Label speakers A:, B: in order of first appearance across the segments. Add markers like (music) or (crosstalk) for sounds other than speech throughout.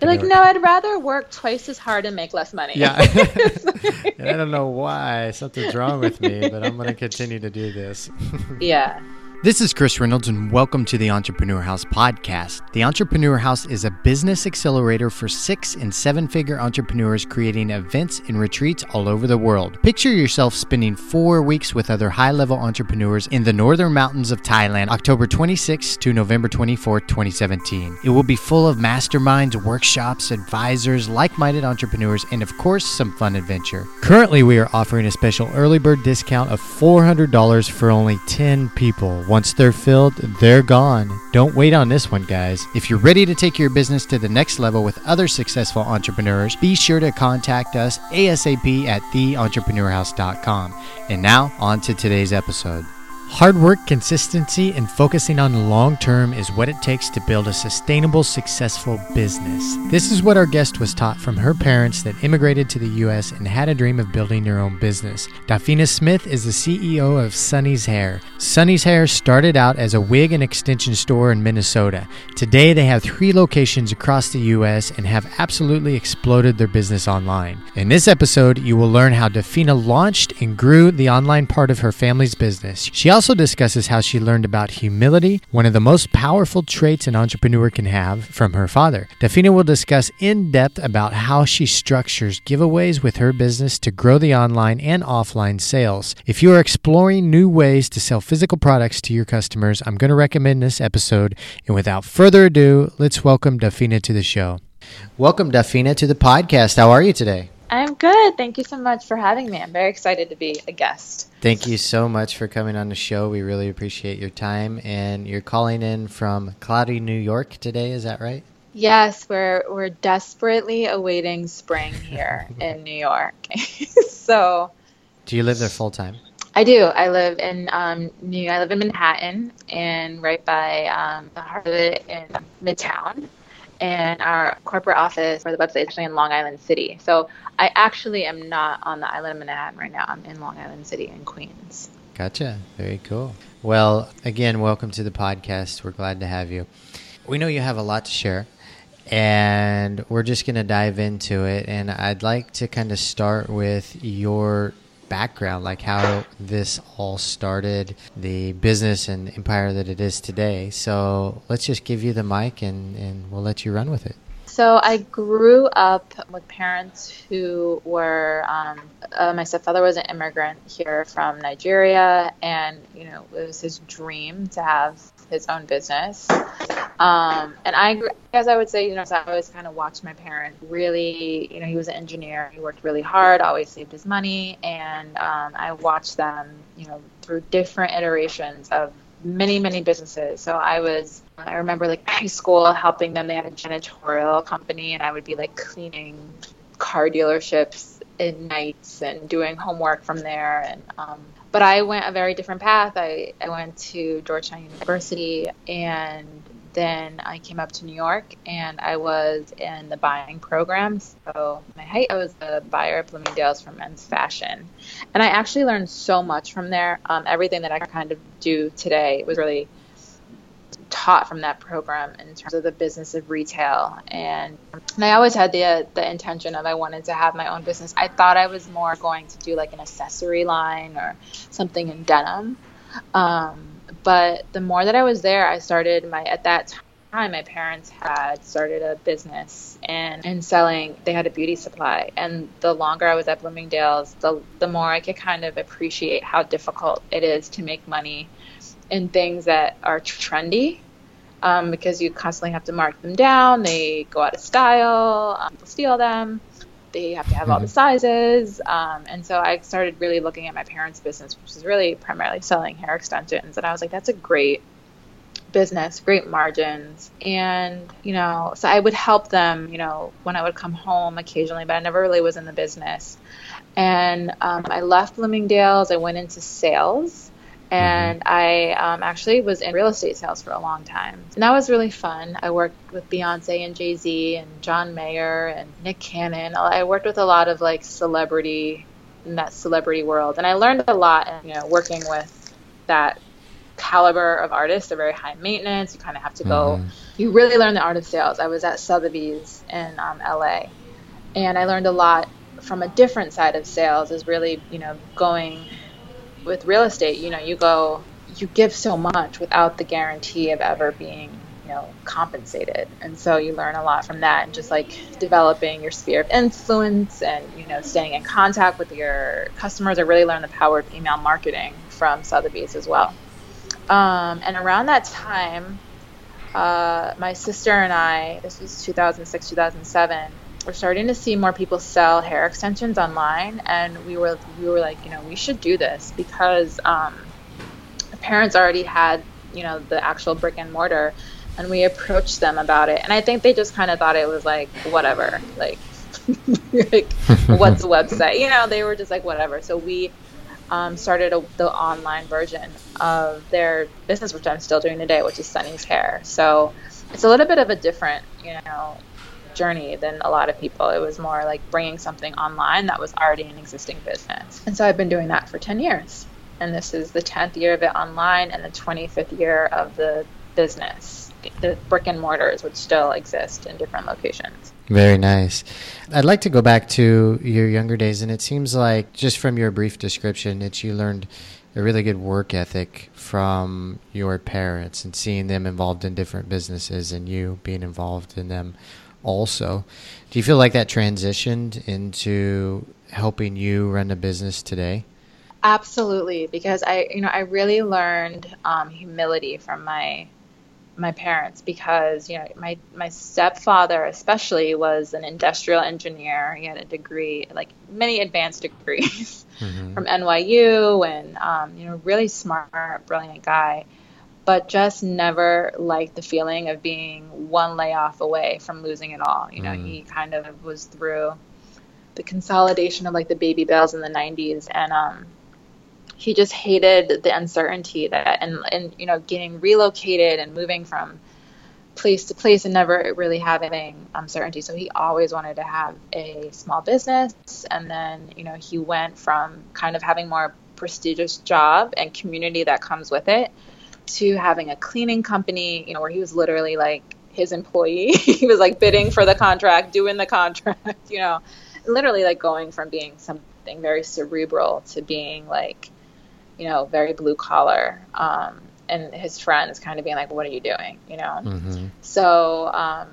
A: You're like, no, I'd rather work twice as hard and make less money.
B: Yeah. (laughs) (laughs) I don't know why. Something's wrong with me, but I'm going to continue to do this. (laughs)
A: yeah.
B: This is Chris Reynolds, and welcome to the Entrepreneur House podcast. The Entrepreneur House is a business accelerator for six and seven figure entrepreneurs creating events and retreats all over the world. Picture yourself spending four weeks with other high level entrepreneurs in the northern mountains of Thailand, October 26 to November 24, 2017. It will be full of masterminds, workshops, advisors, like minded entrepreneurs, and of course, some fun adventure. Currently, we are offering a special early bird discount of $400 for only 10 people. Once they're filled, they're gone. Don't wait on this one, guys. If you're ready to take your business to the next level with other successful entrepreneurs, be sure to contact us ASAP at theentrepreneurhouse.com. And now, on to today's episode. Hard work, consistency, and focusing on the long term is what it takes to build a sustainable, successful business. This is what our guest was taught from her parents that immigrated to the U.S. and had a dream of building their own business. Dafina Smith is the CEO of Sunny's Hair. Sunny's Hair started out as a wig and extension store in Minnesota. Today, they have three locations across the U.S. and have absolutely exploded their business online. In this episode, you will learn how Dafina launched and grew the online part of her family's business. She also also discusses how she learned about humility, one of the most powerful traits an entrepreneur can have, from her father. Dafina will discuss in depth about how she structures giveaways with her business to grow the online and offline sales. If you are exploring new ways to sell physical products to your customers, I'm going to recommend this episode. And without further ado, let's welcome Dafina to the show. Welcome, Dafina, to the podcast. How are you today?
A: I'm good. Thank you so much for having me. I'm very excited to be a guest.
B: Thank you so much for coming on the show. We really appreciate your time. And you're calling in from cloudy New York today, is that right?
A: Yes, we're we're desperately awaiting spring (laughs) here in New York. (laughs) so,
B: do you live there full time?
A: I do. I live in um, New. I live in Manhattan, and right by um, the heart of it in Midtown and our corporate office for the website is actually in Long Island City. So I actually am not on the island of Manhattan right now. I'm in Long Island City in Queens.
B: Gotcha. Very cool. Well, again, welcome to the podcast. We're glad to have you. We know you have a lot to share, and we're just going to dive into it. And I'd like to kind of start with your background, like how this all started, the business and empire that it is today. So let's just give you the mic and, and we'll let you run with it.
A: So I grew up with parents who were. Um, uh, my stepfather was an immigrant here from Nigeria, and you know it was his dream to have his own business. Um, and I, as I would say, you know, so I always kind of watched my parents really, you know, he was an engineer. He worked really hard, always saved his money. And um, I watched them, you know, through different iterations of many, many businesses. So I was, I remember like high school helping them. They had a janitorial company, and I would be like cleaning car dealerships at nights and doing homework from there. And um, but I went a very different path. I, I went to Georgetown University and then I came up to New York and I was in the buying program. So my height, I was a buyer at Bloomingdale's for men's fashion. And I actually learned so much from there. Um, everything that I kind of do today was really taught from that program in terms of the business of retail and, and I always had the the intention of I wanted to have my own business. I thought I was more going to do like an accessory line or something in denim. Um, but the more that I was there, I started my at that time my parents had started a business and and selling they had a beauty supply and the longer I was at Bloomingdale's the the more I could kind of appreciate how difficult it is to make money in things that are trendy um, because you constantly have to mark them down. They go out of style. Um, people steal them. They have to have mm-hmm. all the mm-hmm. sizes. Um, and so I started really looking at my parents' business, which is really primarily selling hair extensions. And I was like, that's a great business, great margins. And, you know, so I would help them, you know, when I would come home occasionally, but I never really was in the business. And um, I left Bloomingdale's, I went into sales. And I um, actually was in real estate sales for a long time. And that was really fun. I worked with Beyonce and Jay Z and John Mayer and Nick Cannon. I worked with a lot of like celebrity in that celebrity world, and I learned a lot. You know, working with that caliber of artists. They're very high maintenance. You kind of have to go. Mm-hmm. You really learn the art of sales. I was at Sotheby's in um, LA, and I learned a lot from a different side of sales. Is really you know going with real estate. You know, you go, you give so much without the guarantee of ever being you know compensated and so you learn a lot from that and just like developing your sphere of influence and you know staying in contact with your customers i really learned the power of email marketing from sotheby's as well um, and around that time uh, my sister and i this was 2006 2007 we're starting to see more people sell hair extensions online and we were we were like you know we should do this because um, parents already had you know the actual brick and mortar and we approached them about it. And i think they just kind of thought it was like whatever like (laughs) like what's the (laughs) website? You know they were just like whatever. So we um, started a, the online version of their business which i'm still doing today which is sunny's hair. So it's a little bit of a different you know journey than a lot of people it was more like bringing something online that was already an existing business and so i've been doing that for 10 years and this is the 10th year of it online and the 25th year of the business the brick and mortars would still exist in different locations.
B: Very nice. I'd like to go back to your younger days, and it seems like just from your brief description that you learned a really good work ethic from your parents and seeing them involved in different businesses and you being involved in them also. Do you feel like that transitioned into helping you run a business today?
A: Absolutely, because I, you know, I really learned um, humility from my my parents because you know my my stepfather especially was an industrial engineer. He had a degree, like many advanced (laughs) degrees mm-hmm. from NYU, and um, you know really smart, brilliant guy. But just never liked the feeling of being one layoff away from losing it all. You know, mm. he kind of was through the consolidation of like the baby bells in the 90s, and um, he just hated the uncertainty that and and you know getting relocated and moving from place to place and never really having uncertainty. So he always wanted to have a small business, and then you know he went from kind of having more prestigious job and community that comes with it to having a cleaning company. You know where he was literally like his employee. (laughs) he was like bidding for the contract, doing the contract. (laughs) You know, literally like going from being something very cerebral to being like you know, very blue collar. Um, and his friends kind of being like, what are you doing? You know? Mm-hmm. So, um,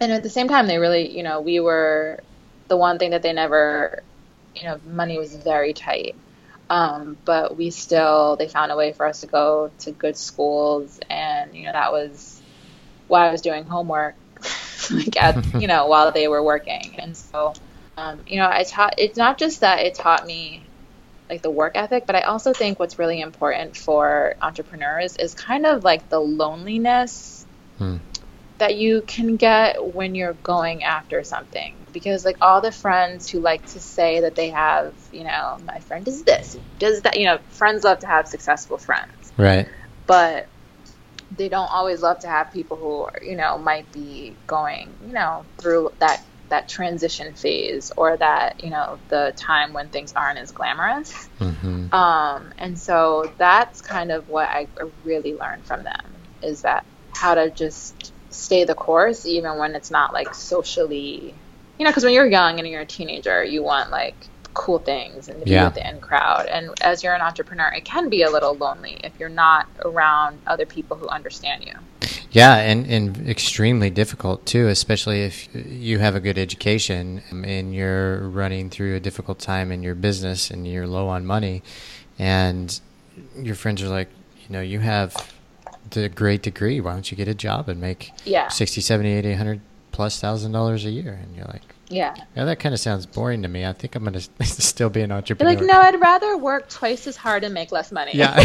A: and at the same time, they really, you know, we were the one thing that they never, you know, money was very tight. Um, but we still, they found a way for us to go to good schools. And, you know, that was why I was doing homework, (laughs) like at, (laughs) you know, while they were working. And so, um, you know, I taught, it's not just that it taught me like the work ethic, but I also think what's really important for entrepreneurs is kind of like the loneliness hmm. That you can get when you're going after something. Because like all the friends who like to say that they have, you know, my friend does this, does that, you know, friends love to have successful friends.
B: Right.
A: But they don't always love to have people who, are, you know, might be going, you know, through that that transition phase or that you know the time when things aren't as glamorous mm-hmm. um, and so that's kind of what i really learned from them is that how to just stay the course even when it's not like socially you know because when you're young and you're a teenager you want like cool things and to be yeah. with the in crowd and as you're an entrepreneur it can be a little lonely if you're not around other people who understand you
B: yeah, and, and extremely difficult too, especially if you have a good education and you're running through a difficult time in your business and you're low on money, and your friends are like, you know, you have the great degree. Why don't you get a job and make
A: yeah.
B: 60, 70, 80, 100 plus thousand dollars a year? And you're like,
A: yeah.
B: Yeah, that kind of sounds boring to me. I think I'm going (laughs) to still be an entrepreneur.
A: You're like, no, I'd rather work twice as hard and make less money.
B: Yeah. (laughs) (laughs)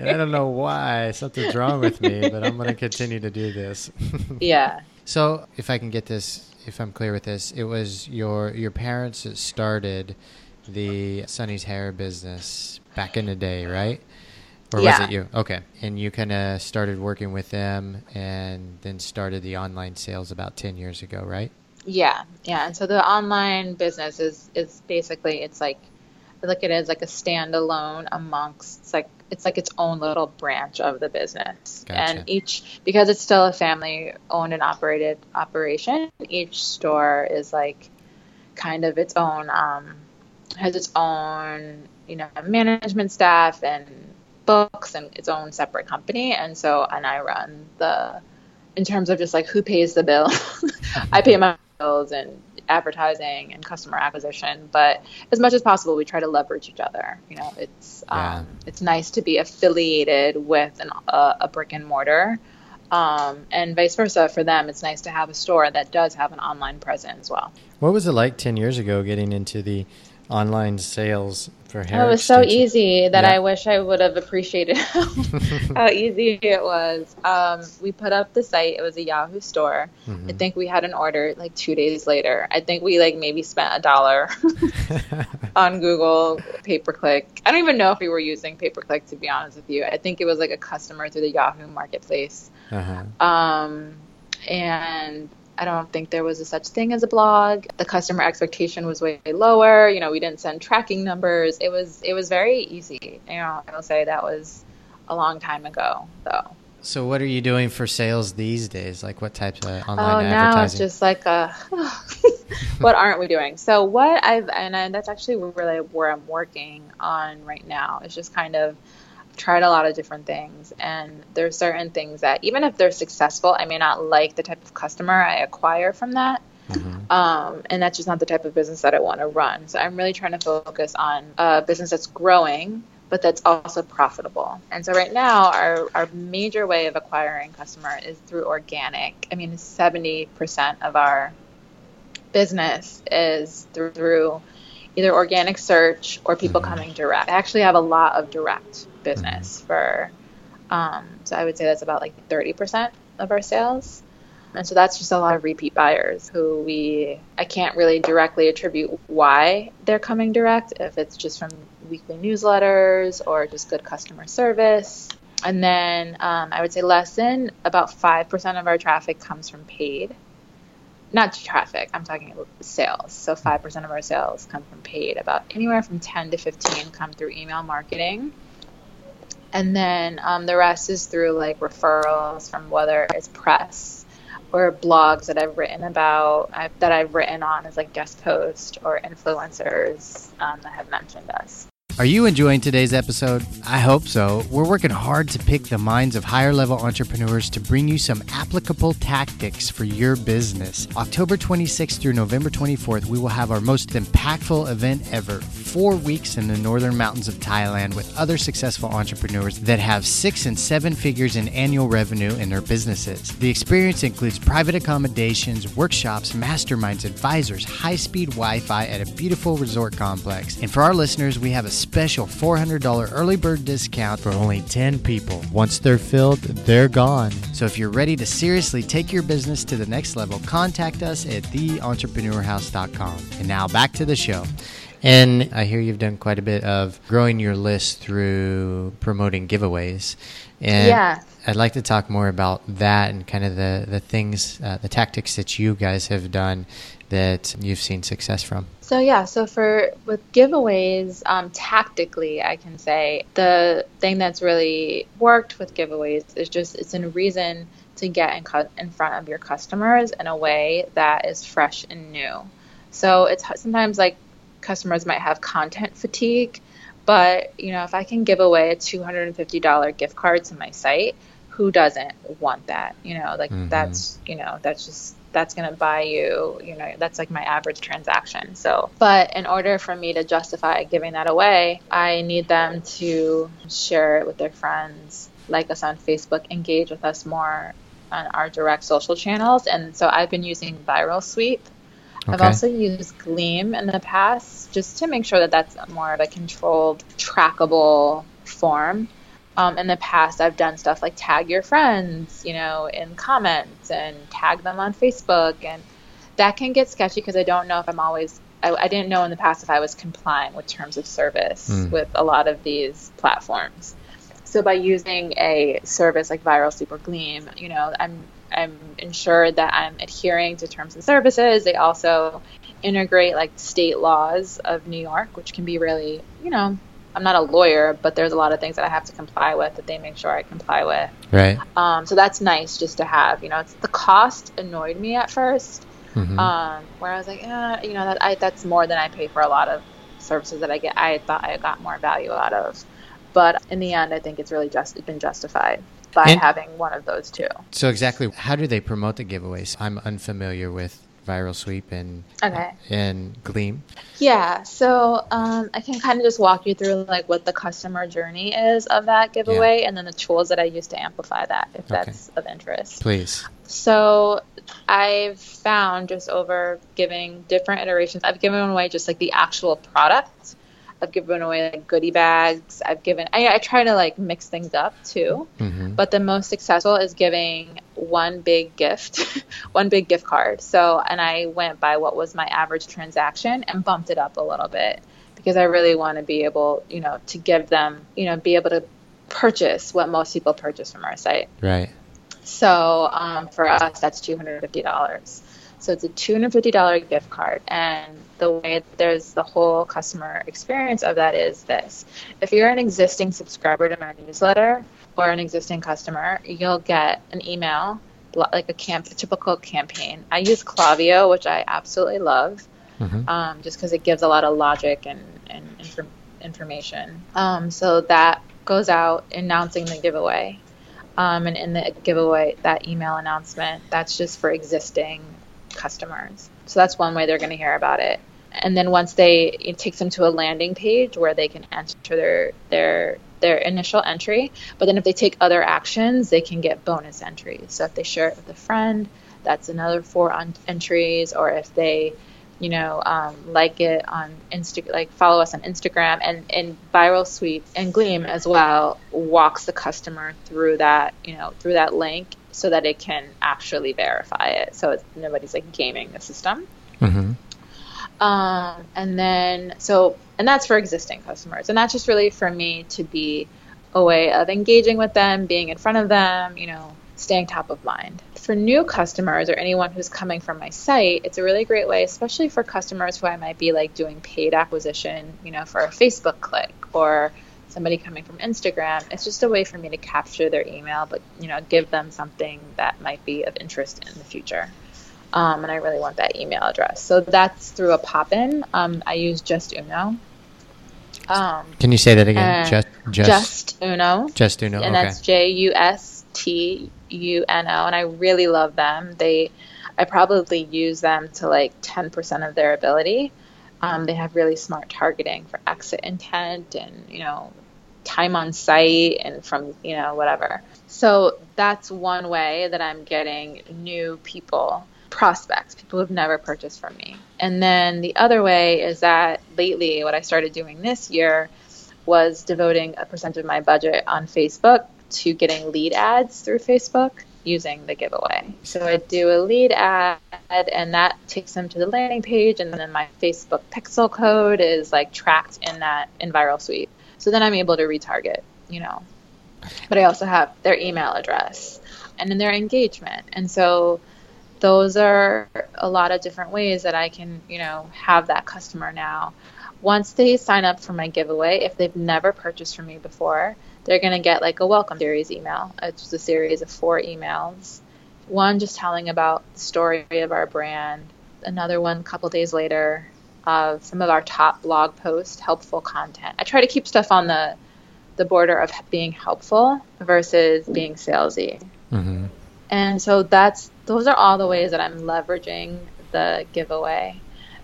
B: I don't know why. Something's wrong with me, but I'm going to continue to do this.
A: yeah.
B: So, if I can get this, if I'm clear with this, it was your your parents that started the Sunny's hair business back in the day, right? Or yeah. was it you? Okay. And you kind of started working with them and then started the online sales about 10 years ago, right?
A: Yeah, yeah. And so the online business is is basically it's like I look at it as like a standalone amongst it's like it's like its own little branch of the business.
B: Gotcha.
A: And each because it's still a family owned and operated operation, each store is like kind of its own um, has its own you know management staff and books and its own separate company and so and i run the in terms of just like who pays the bill (laughs) i pay my bills and advertising and customer acquisition but as much as possible we try to leverage each other you know it's
B: Yeah.
A: um, it's nice to be affiliated with an, a, a brick and mortar um, and vice versa for them it's nice to have a store that does have an online presence as well
B: What was it like 10 years ago getting into the online sales for hair
A: Oh, it was so easy that
B: Yeah.
A: I wish I would have appreciated (laughs) how, (laughs) how easy it was. Um, we put up the site. It was a Yahoo store.
B: Mm-hmm.
A: I think we had an order like two days later. I think we like maybe spent a dollar (laughs) on Google pay per click. I don't even know if we were using pay per click to be honest with you. I think it was like a customer through the Yahoo marketplace.
B: uh-huh.
A: Um, and I don't think there was a such thing as a blog. The customer expectation was way lower. You know, we didn't send tracking numbers. It was it was very easy. You know, I will say that was a long time ago, though.
B: So, what are you doing for sales these days? Like, what types of online Oh,
A: now it's just like a (laughs) what aren't we doing? So what I've and I, that's actually really where I'm working on right now. Is just kind of tried a lot of different things, and there's certain things that even if they're successful, I may not like the type of customer I acquire from that.
B: Mhm.
A: Um, and that's just not the type of business that I want to run. So I'm really trying to focus on a business that's growing, but that's also profitable. And so right now, our, our major way of acquiring customer is through organic. I mean, 70% of our business is through, through either organic search or people
B: Mhm.
A: coming direct. I actually have a lot of direct business for, um, so I would say that's about like 30% of our sales. And so that's just a lot of repeat buyers who we, I can't really directly attribute why they're coming direct, if it's just from weekly newsletters or just good customer service. And then um, I would say less than about 5% of our traffic comes from paid. Not traffic, I'm talking about sales. So 5% of our sales come from paid. About anywhere from 10 to 15 come through email marketing. And then um, the rest is through like referrals from whether it's press or blogs that I've written about, i that I've written on as like guest post or influencers um, that have mentioned us.
B: Are you enjoying today's episode? I hope so. We're working hard to pick the minds of higher level entrepreneurs to bring you some applicable tactics for your business. October 26th through November 24th, we will have our most impactful event ever four weeks in the northern mountains of Thailand with other successful entrepreneurs that have six and seven figures in annual revenue in their businesses. The experience includes private accommodations, workshops, masterminds, advisors, high speed Wi Fi at a beautiful resort complex. And for our listeners, we have a special $400 early bird discount for only 10 people. Once they're filled, they're gone. So if you're ready to seriously take your business to the next level, contact us at theentrepreneurhouse.com. And now back to the show. And I hear you've done quite a bit of growing your list through promoting giveaways. And
A: Yeah.
B: I'd like to talk more about that and kind of the, the things, uh, the tactics that you guys have done that you've seen success from.
A: So yeah, so for with giveaways, um, tactically, I can say the thing that's really worked with giveaways is just it's a reason to get in, cu- in front of your customers in a way that is fresh and new. So it's sometimes like customers might have content fatigue, but you know if I can give away a two hundred and fifty dollar gift card to my site, who doesn't want that? You know, like
B: Mhm.
A: that's you know that's just that's going to buy you, you know, that's like my average transaction. So, but in order for me to justify giving that away, I need them to share it with their friends, like us on Facebook, engage with us more on our direct social channels. And so I've been using Viral Sweep. I've also used Gleam in the past just to make sure that that's more of a controlled, trackable form. Um, in the past, I've done stuff like tag your friends, you know, in comments and tag them on Facebook. And that can get sketchy because I don't know if I'm always, I, I didn't know in the past if I was complying with terms of service
B: Mm.
A: with a lot of these platforms. So by using a service like Viral Super Gleam, you know, I'm I'm ensured that I'm adhering to terms and services. They also integrate like state laws of New York, which can be really, you know, I'm not a lawyer, but there's a lot of things that I have to comply with that they make sure I comply with.
B: Right.
A: Um, so that's nice just to have. You know, it's the cost annoyed me at 1st mm-hmm. um, where I was like, eh, you know, that I that's more than I pay for a lot of services that I get. I thought I got more value out of, but in the end, I think it's really just been justified by and having one of those two.
B: So exactly, how do they promote the giveaways? I'm unfamiliar with Viral Sweep and
A: okay.
B: and Gleam?
A: Yeah, so um, I can kind of just walk you through like what the customer journey is of that giveaway, yeah. and then the tools that I use to amplify that, if okay. that's of interest.
B: Please.
A: So I've found just over giving different iterations, I've given away just like the actual product I've given away like goodie bags. I've given. I, I try to like mix things up too. Mm-hmm. But the most successful is giving one big gift, (laughs) one big gift card. So, and I went by what was my average transaction and bumped it up a little bit because I really want to be able, you know, to give them, you know, be able to purchase what most people purchase from our site.
B: Right.
A: So um, for us, that's two hundred fifty dollars. So it's a $250 gift card. And the way there's the whole customer experience of that is this. If you're an existing subscriber to my newsletter or an existing customer, you'll get an email like a camp a typical campaign. I use Klaviyo, which I absolutely love, mm-hmm. um, just because it gives a lot of logic and, and inf- information. Um, so that goes out announcing the giveaway. Um, and in the giveaway, that email announcement, that's just for existing customers. So that's one way they're going to hear about it. And then once they it takes them to a landing page where they can enter their their their initial entry. But then if they take other actions, they can get bonus entries. So if they share it with a friend, that's another four un- entries. Or if they you know, um, like it on Insta, like follow us on Instagram, and and Viral Sweep and Gleam as well walks the customer through that, you know, through that link so that it can actually verify it. So nobody's like gaming the system. Mm-hmm. Um, and then so and that's for existing customers, and that's just really for me to be a way of engaging with them, being in front of them, you know, staying top of mind. For new customers or anyone who's coming from my site, it's a really great way, especially for customers who I might be like doing paid acquisition, you know, for a Facebook click or somebody coming from Instagram. It's just a way for me to capture their email, but you know, give them something that might be of interest in the future. Um, and I really want that email address. So that's through a pop-in. Um, I use JustUno.
B: Um, Can you say that again?
A: Just, just, just Uno.
B: JustUno.
A: And
B: okay.
A: that's J U S T U N O, and I really love them. They, I probably use them to like 10% of their ability. Um, they have really smart targeting for exit intent and you know time on site and from you know whatever. So that's one way that I'm getting new people, prospects, people who've never purchased from me. And then the other way is that lately, what I started doing this year was devoting a percent of my budget on Facebook to getting lead ads through Facebook using the giveaway. So I do a lead ad and that takes them to the landing page and then my Facebook pixel code is like tracked in that in viral sweep. So then I'm able to retarget, you know. But I also have their email address and then their engagement. And so those are a lot of different ways that I can, you know, have that customer now. Once they sign up for my giveaway, if they've never purchased from me before, they're going to get like a welcome series email. It's a series of four emails. One just telling about the story of our brand, another one a couple days later of some of our top blog posts, helpful content. I try to keep stuff on the the border of being helpful versus being salesy. Mm-hmm. And so that's those are all the ways that I'm leveraging the giveaway.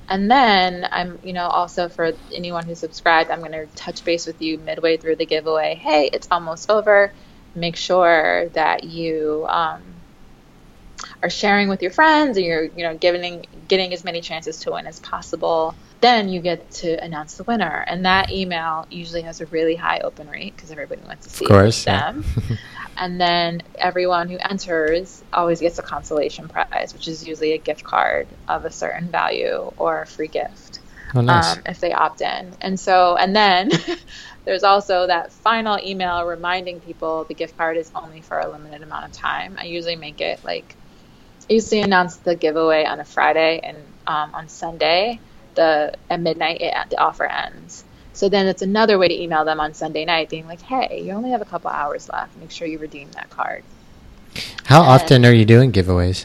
A: And then I'm, you know, also for anyone who's subscribed, I'm going to touch base with you midway through the giveaway. Hey, it's almost over. Make sure that you um, are sharing with your friends, and you're, you know, giving getting as many chances to win as possible. Then you get to announce the winner, and that email usually has a really high open rate because everybody wants to see
B: course,
A: them. Yeah. (laughs) and then everyone who enters always gets a consolation prize, which is usually a gift card of a certain value or a free gift
B: oh, nice. um,
A: if they opt in. And so, and then (laughs) there's also that final email reminding people the gift card is only for a limited amount of time. I usually make it like, I usually announce the giveaway on a Friday, and um, on Sunday, the at midnight, it, the offer ends. So then it's another way to email them on Sunday night, being like, hey, you only have a couple hours left. Make sure you redeem that card.
B: How and often are you doing giveaways?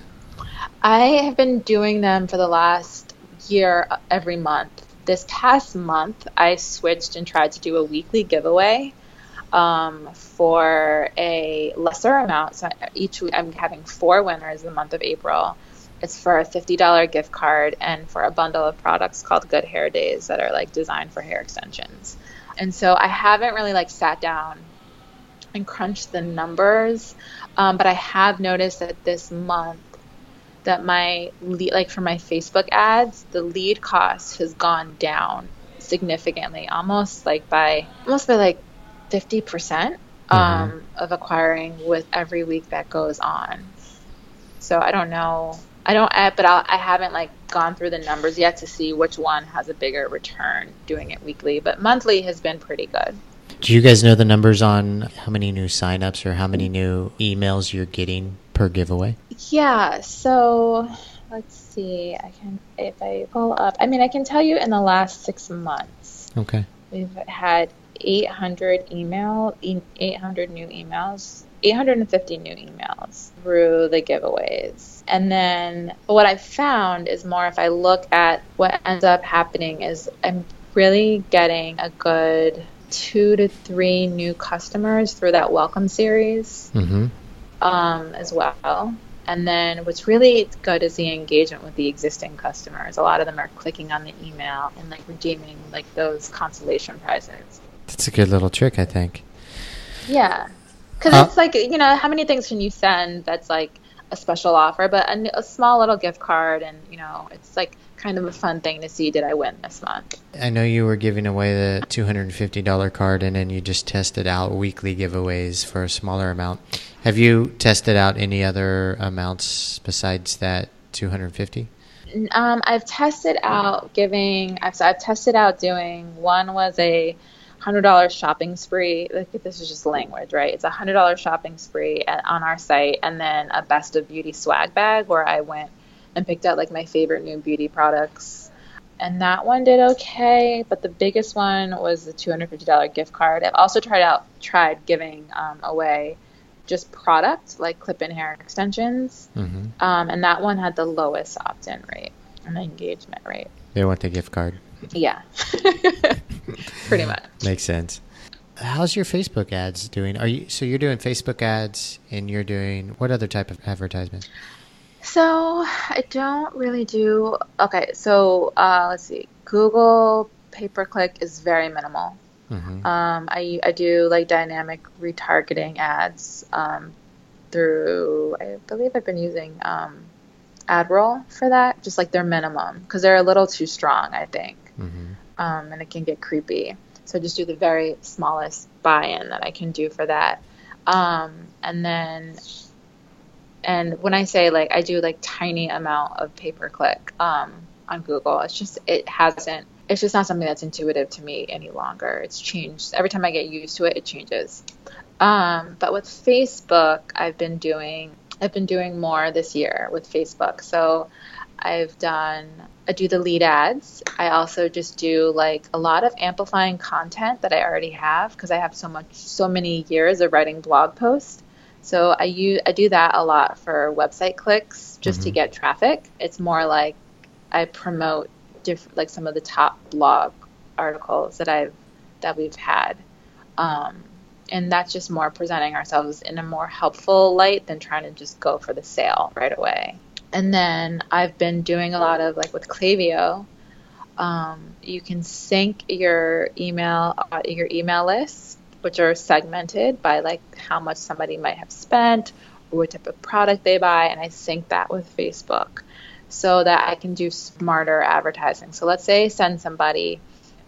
A: I have been doing them for the last year every month. This past month, I switched and tried to do a weekly giveaway um, for a lesser amount. So each week, I'm having four winners in the month of April. It's for a $50 gift card and for a bundle of products called Good Hair Days that are like designed for hair extensions. And so I haven't really like sat down and crunched the numbers, um, but I have noticed that this month that my lead, like for my Facebook ads, the lead cost has gone down significantly, almost like by almost by like 50% mm-hmm. um, mm-hmm. of acquiring with every week that goes on. So I don't know. I don't, I, but I'll, I haven't like gone through the numbers yet to see which one has a bigger return doing it weekly. But monthly has been pretty good.
B: Do you guys know the numbers on how many new signups or how many new emails you're getting per giveaway?
A: Yeah. So let's see. I can if I pull up. I mean, I can tell you in the last six months.
B: Okay.
A: We've had 800 email, 800 new emails, 850 new emails through the giveaways. And then what I found is more if I look at what ends up happening is I'm really getting a good two to three new customers through that welcome series mm-hmm. um, as well. And then what's really good is the engagement with the existing customers. A lot of them are clicking on the email and like redeeming like those consolation prizes.
B: That's a good little trick, I think.
A: Yeah. Because it's like, you know, how many things can you send that's like a special offer, but a, a, small little gift card, and, you know, it's like kind of a fun thing to see did I win this month.
B: I know you were giving away the $250 card, and then you just tested out weekly giveaways for a smaller amount. Have you tested out any other amounts besides that 250
A: um, I've tested out giving. I've, I've tested out doing. One was a hundred dollar shopping spree. Like this is just language, right? It's a hundred dollar shopping spree at, on our site, and then a best of beauty swag bag where I went and picked out like my favorite new beauty products. And that one did okay, but the biggest one was the two hundred fifty dollar gift card. I've also tried out tried giving um, away just product like clip-in hair extensions, mm-hmm. um, and that one had the lowest opt-in rate and engagement rate.
B: They want the gift card.
A: Yeah. (laughs) (laughs) Pretty much.
B: Makes sense. How's your Facebook ads doing? Are you so you're doing Facebook ads and you're doing what other type of advertisement?
A: So I don't really do okay, so uh, let's see. Google pay per click is very minimal. Mm-hmm. Um, I I do like dynamic retargeting ads um, through I believe I've been using um, AdRoll for that, just like their minimum because they're a little too strong, I think mm-hmm. Um, and it can get creepy. So just do the very smallest buy-in that I can do for that, um, and then and when I say like I do like tiny amount of pay per click um, on Google, it's just it hasn't. It's just not something that's intuitive to me any longer. It's changed every time I get used to it. It changes. Um, but with Facebook, I've been doing I've been doing more this year with Facebook. So I've done I do the lead ads. I also just do like a lot of amplifying content that I already have because I have so much so many years of writing blog posts. So I use I do that a lot for website clicks just mm-hmm. to get traffic. It's more like I promote diff- like some of the top blog articles that I've that we've had. Um, and that's just more presenting ourselves in a more helpful light than trying to just go for the sale right away. And then I've been doing a lot of like with Klaviyo. Um, you can sync your email uh, your email lists, which are segmented by like how much somebody might have spent or what type of product they buy, and I sync that with Facebook so that I can do smarter advertising. So let's say I send somebody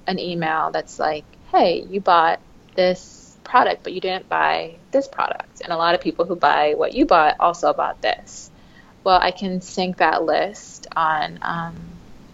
A: an email that's like, "Hey, you bought this product, but you didn't buy this product," and a lot of people who buy what you bought also bought this well, I can sync that list on um,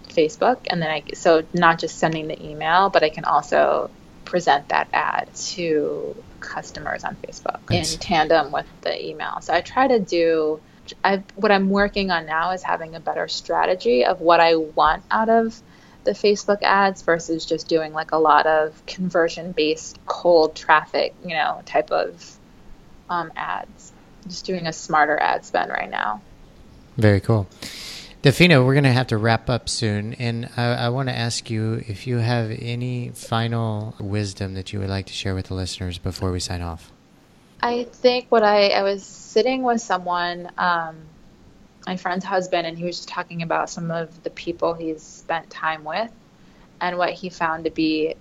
A: Facebook, and then I so not just sending the email, but I can also present that ad to customers on Facebook Thanks. in tandem with the email. So I try to do. I, what I'm working on now is having a better strategy of what I want out of the the Facebook ads versus just doing like a lot of conversion based cold traffic, you know, type of um, ads. Just doing a smarter ad spend right now.
B: Very cool. Dafina, we're going to have to wrap up soon. And I, I want to ask you if you have any final wisdom that you would like to share with the listeners before we sign off.
A: I think what I, I was sitting with someone, um, my friend's husband, and he was just talking about some of the people he's spent time with and what he found to be,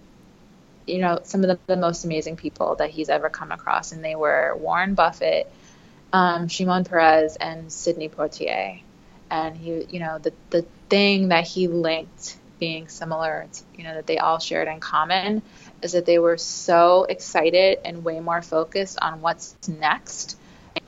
A: you know, some of the, the most amazing people that he's ever come across. And they were Warren Buffett, um, Shimon Peres and Sidney Poitier. And he you know the the thing that he linked being similar to, you know that they all shared in common is that they were so excited and way more focused on what's next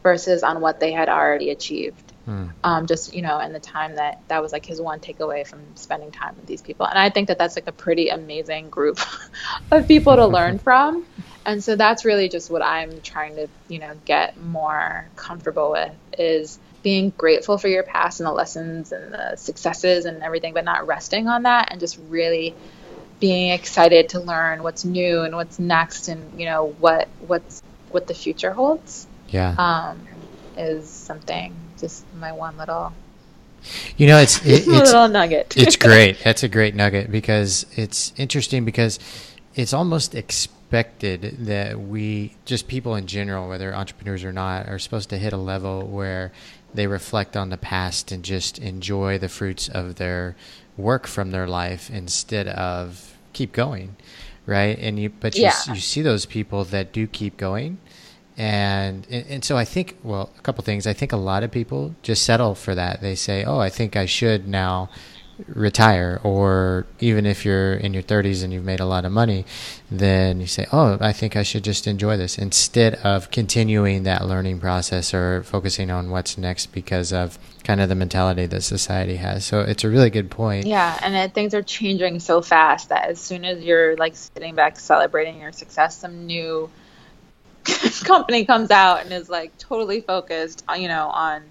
A: versus on what they had already achieved. Hmm. um, just you know in the time that that was like his one takeaway from spending time with these people. And i think that that's like a pretty amazing group (laughs) of people to learn from and so that's really just what i'm trying to you know get more comfortable with is being grateful for your past and the lessons and the successes and everything, but not resting on that and just really being excited to learn what's new and what's next and you know what what's what the future holds.
B: Yeah.
A: Um, is something just my one little
B: you know, it's it, (laughs) it's
A: little nugget.
B: it's (laughs) great. That's a great nugget because it's interesting because it's almost expected that we just people in general, whether entrepreneurs or not, are supposed to hit a level where they reflect on the past and just enjoy the fruits of their work from their life instead of keep going right? And you but you, yeah. you see those people that do keep going. And and so I think well a couple things. I think a lot of people just settle for that. They say oh I think I should now retire or even if you're in your 30s and you've made a lot of money then you say oh i think i should just enjoy this instead of continuing that learning process or focusing on what's next because of kind of the mentality that society has. So it's a really good point.
A: Yeah and things are changing so fast that as soon as you're like sitting back celebrating your success some new (laughs) company comes out and is like totally focused you know on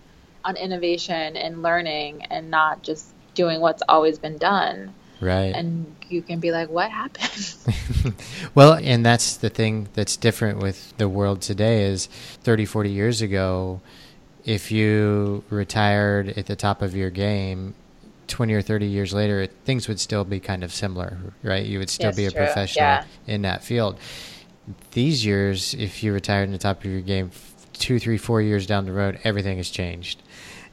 A: on innovation and learning and not just doing what's always been done.
B: Right.
A: And you can be like, what happened? (laughs) (laughs)
B: well, and that's the thing that's different with the world today is 30, 40 years ago, if you retired at the top of your game, 20 or 30 years later, things would still be kind of similar, right? You would still be a true. professional yeah. in that field. These years, if you retired in the top of your game, two, three, four years down the road, everything has changed.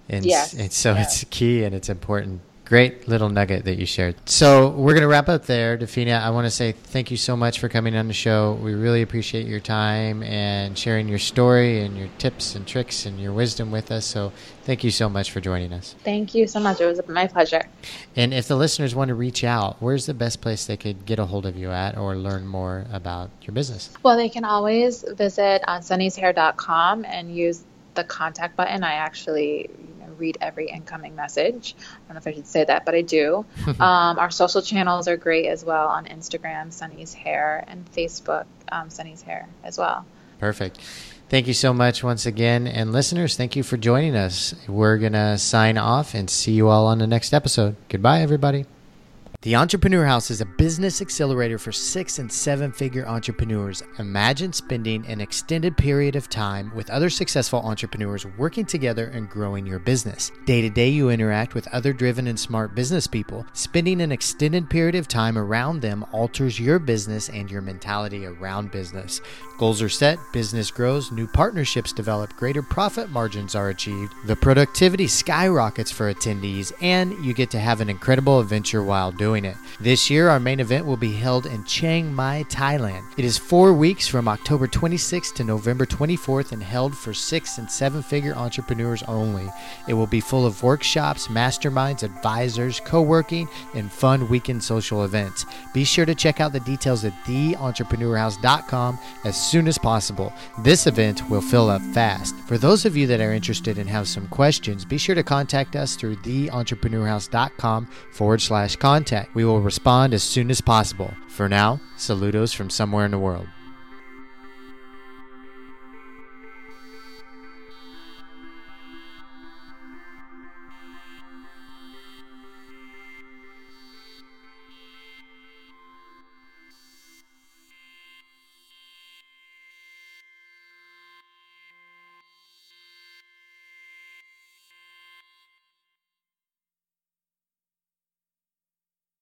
B: And,
A: yes.
B: and so it's key and it's important Great little nugget that you shared. So we're going to wrap up there, Dafina. I want to say thank you so much for coming on the show. We really appreciate your time and sharing your story and your tips and tricks and your wisdom with us. So thank you so much for joining us.
A: Thank you so much. It was my pleasure.
B: And if the listeners want to reach out, where's the best place they could get a hold of you at or learn more about your business?
A: Well, they can always visit uh, on sunnyshair.com and use the contact button. I actually read every incoming message. I don't know if I should say that, but I do. (laughs) um, our social channels are great as well on Instagram, Sunny's Hair, and Facebook, um, Sunny's Hair as well.
B: Perfect. Thank you so much once again. And listeners, thank you for joining us. We're going to sign off and see you all on the next episode. Goodbye, everybody. The Entrepreneur House is a business accelerator for six and seven figure entrepreneurs. Imagine spending an extended period of time with other successful entrepreneurs working together and growing your business. Day to day, you interact with other driven and smart business people. Spending an extended period of time around them alters your business and your mentality around business. Goals are set, business grows, new partnerships develop, greater profit margins are achieved, the productivity skyrockets for attendees, and you get to have an incredible adventure while doing it. This year, our main event will be held in Chiang Mai, Thailand. It is four weeks from October 26th to November 24th and held for six and seven figure entrepreneurs only. It will be full of workshops, masterminds, advisors, co working, and fun weekend social events. Be sure to check out the details at theentrepreneurhouse.com as soon as possible. This event will fill up fast. For those of you that are interested and have some questions, be sure to contact us through theentrepreneurhouse.com forward slash contact. We will respond as soon as possible. For now, saludos from somewhere in the world.